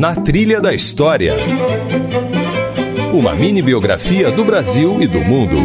Na Trilha da História. Uma mini biografia do Brasil e do mundo.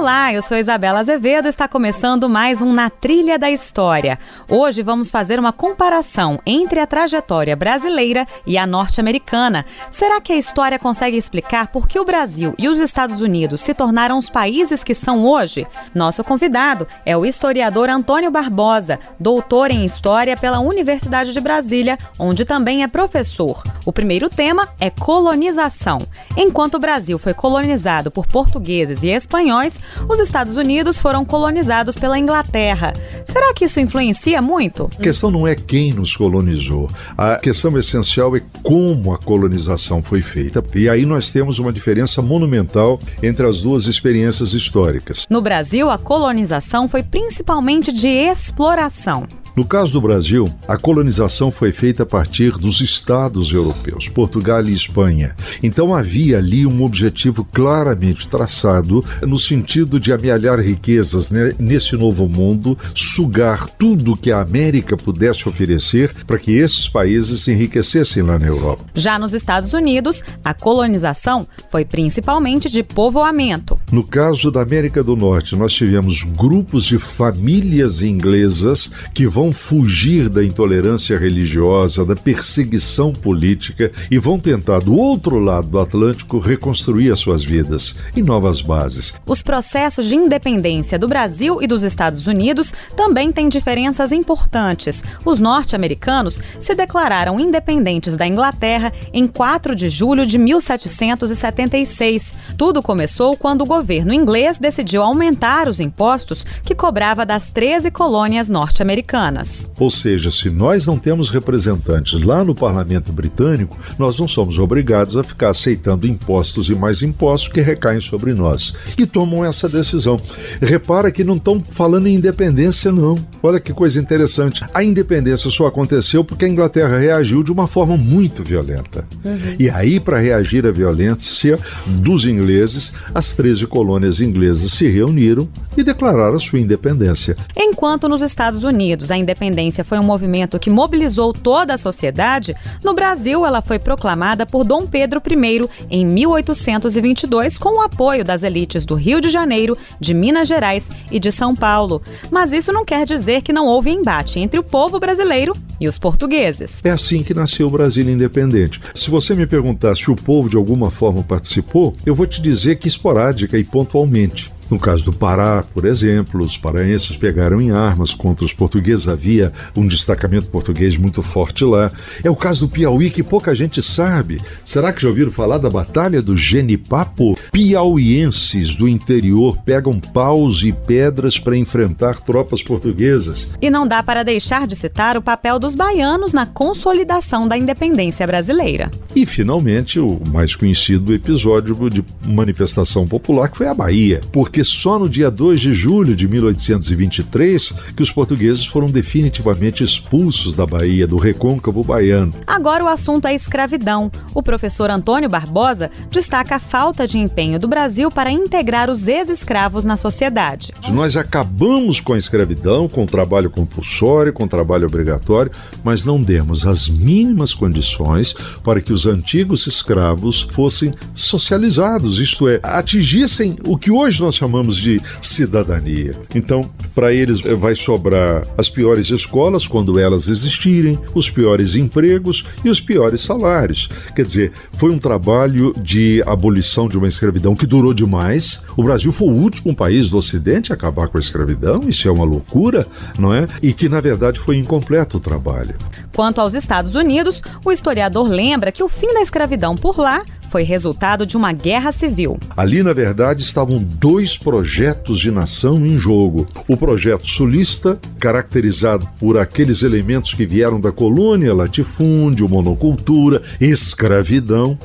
Olá, eu sou Isabela Azevedo e está começando mais um Na Trilha da História. Hoje vamos fazer uma comparação entre a trajetória brasileira e a norte-americana. Será que a história consegue explicar por que o Brasil e os Estados Unidos se tornaram os países que são hoje? Nosso convidado é o historiador Antônio Barbosa, doutor em História pela Universidade de Brasília, onde também é professor. O primeiro tema é colonização. Enquanto o Brasil foi colonizado por portugueses e espanhóis, os Estados Unidos foram colonizados pela Inglaterra. Será que isso influencia muito? A questão não é quem nos colonizou. A questão essencial é como a colonização foi feita. E aí nós temos uma diferença monumental entre as duas experiências históricas. No Brasil, a colonização foi principalmente de exploração. No caso do Brasil, a colonização foi feita a partir dos estados europeus, Portugal e Espanha. Então havia ali um objetivo claramente traçado no sentido de amealhar riquezas nesse novo mundo, sugar tudo que a América pudesse oferecer para que esses países se enriquecessem lá na Europa. Já nos Estados Unidos, a colonização foi principalmente de povoamento. No caso da América do Norte, nós tivemos grupos de famílias inglesas que vão fugir da intolerância religiosa, da perseguição política e vão tentar, do outro lado do Atlântico, reconstruir as suas vidas em novas bases. Os processos de independência do Brasil e dos Estados Unidos também têm diferenças importantes. Os norte-americanos se declararam independentes da Inglaterra em 4 de julho de 1776. Tudo começou quando o governo inglês decidiu aumentar os impostos que cobrava das 13 colônias norte-americanas. Ou seja, se nós não temos representantes lá no parlamento britânico, nós não somos obrigados a ficar aceitando impostos e mais impostos que recaem sobre nós. E tomam essa decisão. Repara que não estão falando em independência, não. Olha que coisa interessante. A independência só aconteceu porque a Inglaterra reagiu de uma forma muito violenta. Uhum. E aí, para reagir à violência dos ingleses, as 13 colônias inglesas se reuniram e declararam sua independência. Enquanto nos Estados Unidos a independência foi um movimento que mobilizou toda a sociedade, no Brasil ela foi proclamada por Dom Pedro I em 1822 com o apoio das elites do Rio de Janeiro, de Minas Gerais e de São Paulo. Mas isso não quer dizer que não houve embate entre o povo brasileiro e os portugueses. É assim que nasceu o Brasil independente. Se você me perguntar se o povo de alguma forma participou, eu vou te dizer que esporádica e pontualmente. No caso do Pará, por exemplo, os paraenses pegaram em armas contra os portugueses, havia um destacamento português muito forte lá. É o caso do Piauí que pouca gente sabe. Será que já ouviram falar da Batalha do Genipapo? Piauienses do interior pegam paus e pedras para enfrentar tropas portuguesas. E não dá para deixar de citar o papel dos baianos na consolidação da independência brasileira. E, finalmente, o mais conhecido episódio de manifestação popular, que foi a Bahia, porque só no dia 2 de julho de 1823 que os portugueses foram definitivamente expulsos da Bahia, do recôncavo baiano. Agora o assunto é escravidão. O professor Antônio Barbosa destaca a falta de empenho do Brasil para integrar os ex-escravos na sociedade. Nós acabamos com a escravidão, com o trabalho compulsório, com o trabalho obrigatório, mas não demos as mínimas condições para que os antigos escravos fossem socializados, isto é, atingissem o que hoje nós chamamos chamamos de cidadania. Então, para eles eh, vai sobrar as piores escolas, quando elas existirem, os piores empregos e os piores salários. Quer dizer, foi um trabalho de abolição de uma escravidão que durou demais. O Brasil foi o último país do Ocidente a acabar com a escravidão, isso é uma loucura, não é? E que, na verdade, foi incompleto o trabalho. Quanto aos Estados Unidos, o historiador lembra que o fim da escravidão por lá foi resultado de uma guerra civil. Ali, na verdade, estavam dois projetos de nação em jogo. O projeto sulista, caracterizado por aqueles elementos que vieram da colônia, latifúndio, monocultura, escravidão,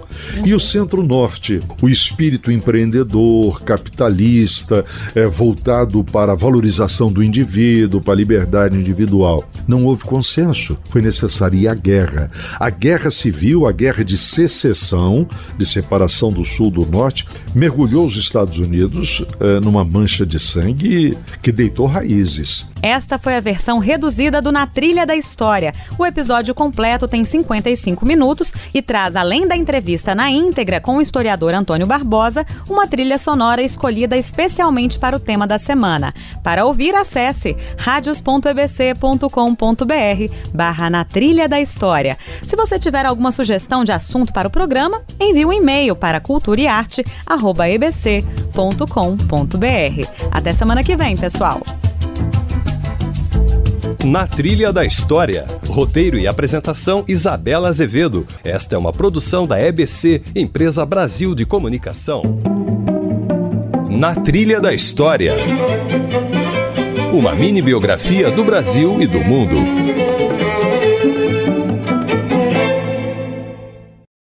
e o centro-norte, o espírito empreendedor, capitalista, é, voltado para a valorização do indivíduo, para a liberdade individual. Não houve consenso, foi necessária a guerra. A guerra civil, a guerra de secessão, de separação do Sul do Norte, mergulhou os Estados Unidos eh, numa mancha de sangue que deitou raízes. Esta foi a versão reduzida do Na Trilha da História. O episódio completo tem 55 minutos e traz, além da entrevista na íntegra com o historiador Antônio Barbosa, uma trilha sonora escolhida especialmente para o tema da semana. Para ouvir, acesse radios.ebc.com.br barra Na Trilha da História. Se você tiver alguma sugestão de assunto para o programa, envie um e-mail para culturaearte.ebc.com.br. Até semana que vem, pessoal! Na Trilha da História. Roteiro e apresentação Isabela Azevedo. Esta é uma produção da EBC, Empresa Brasil de Comunicação. Na Trilha da História. Uma mini biografia do Brasil e do mundo.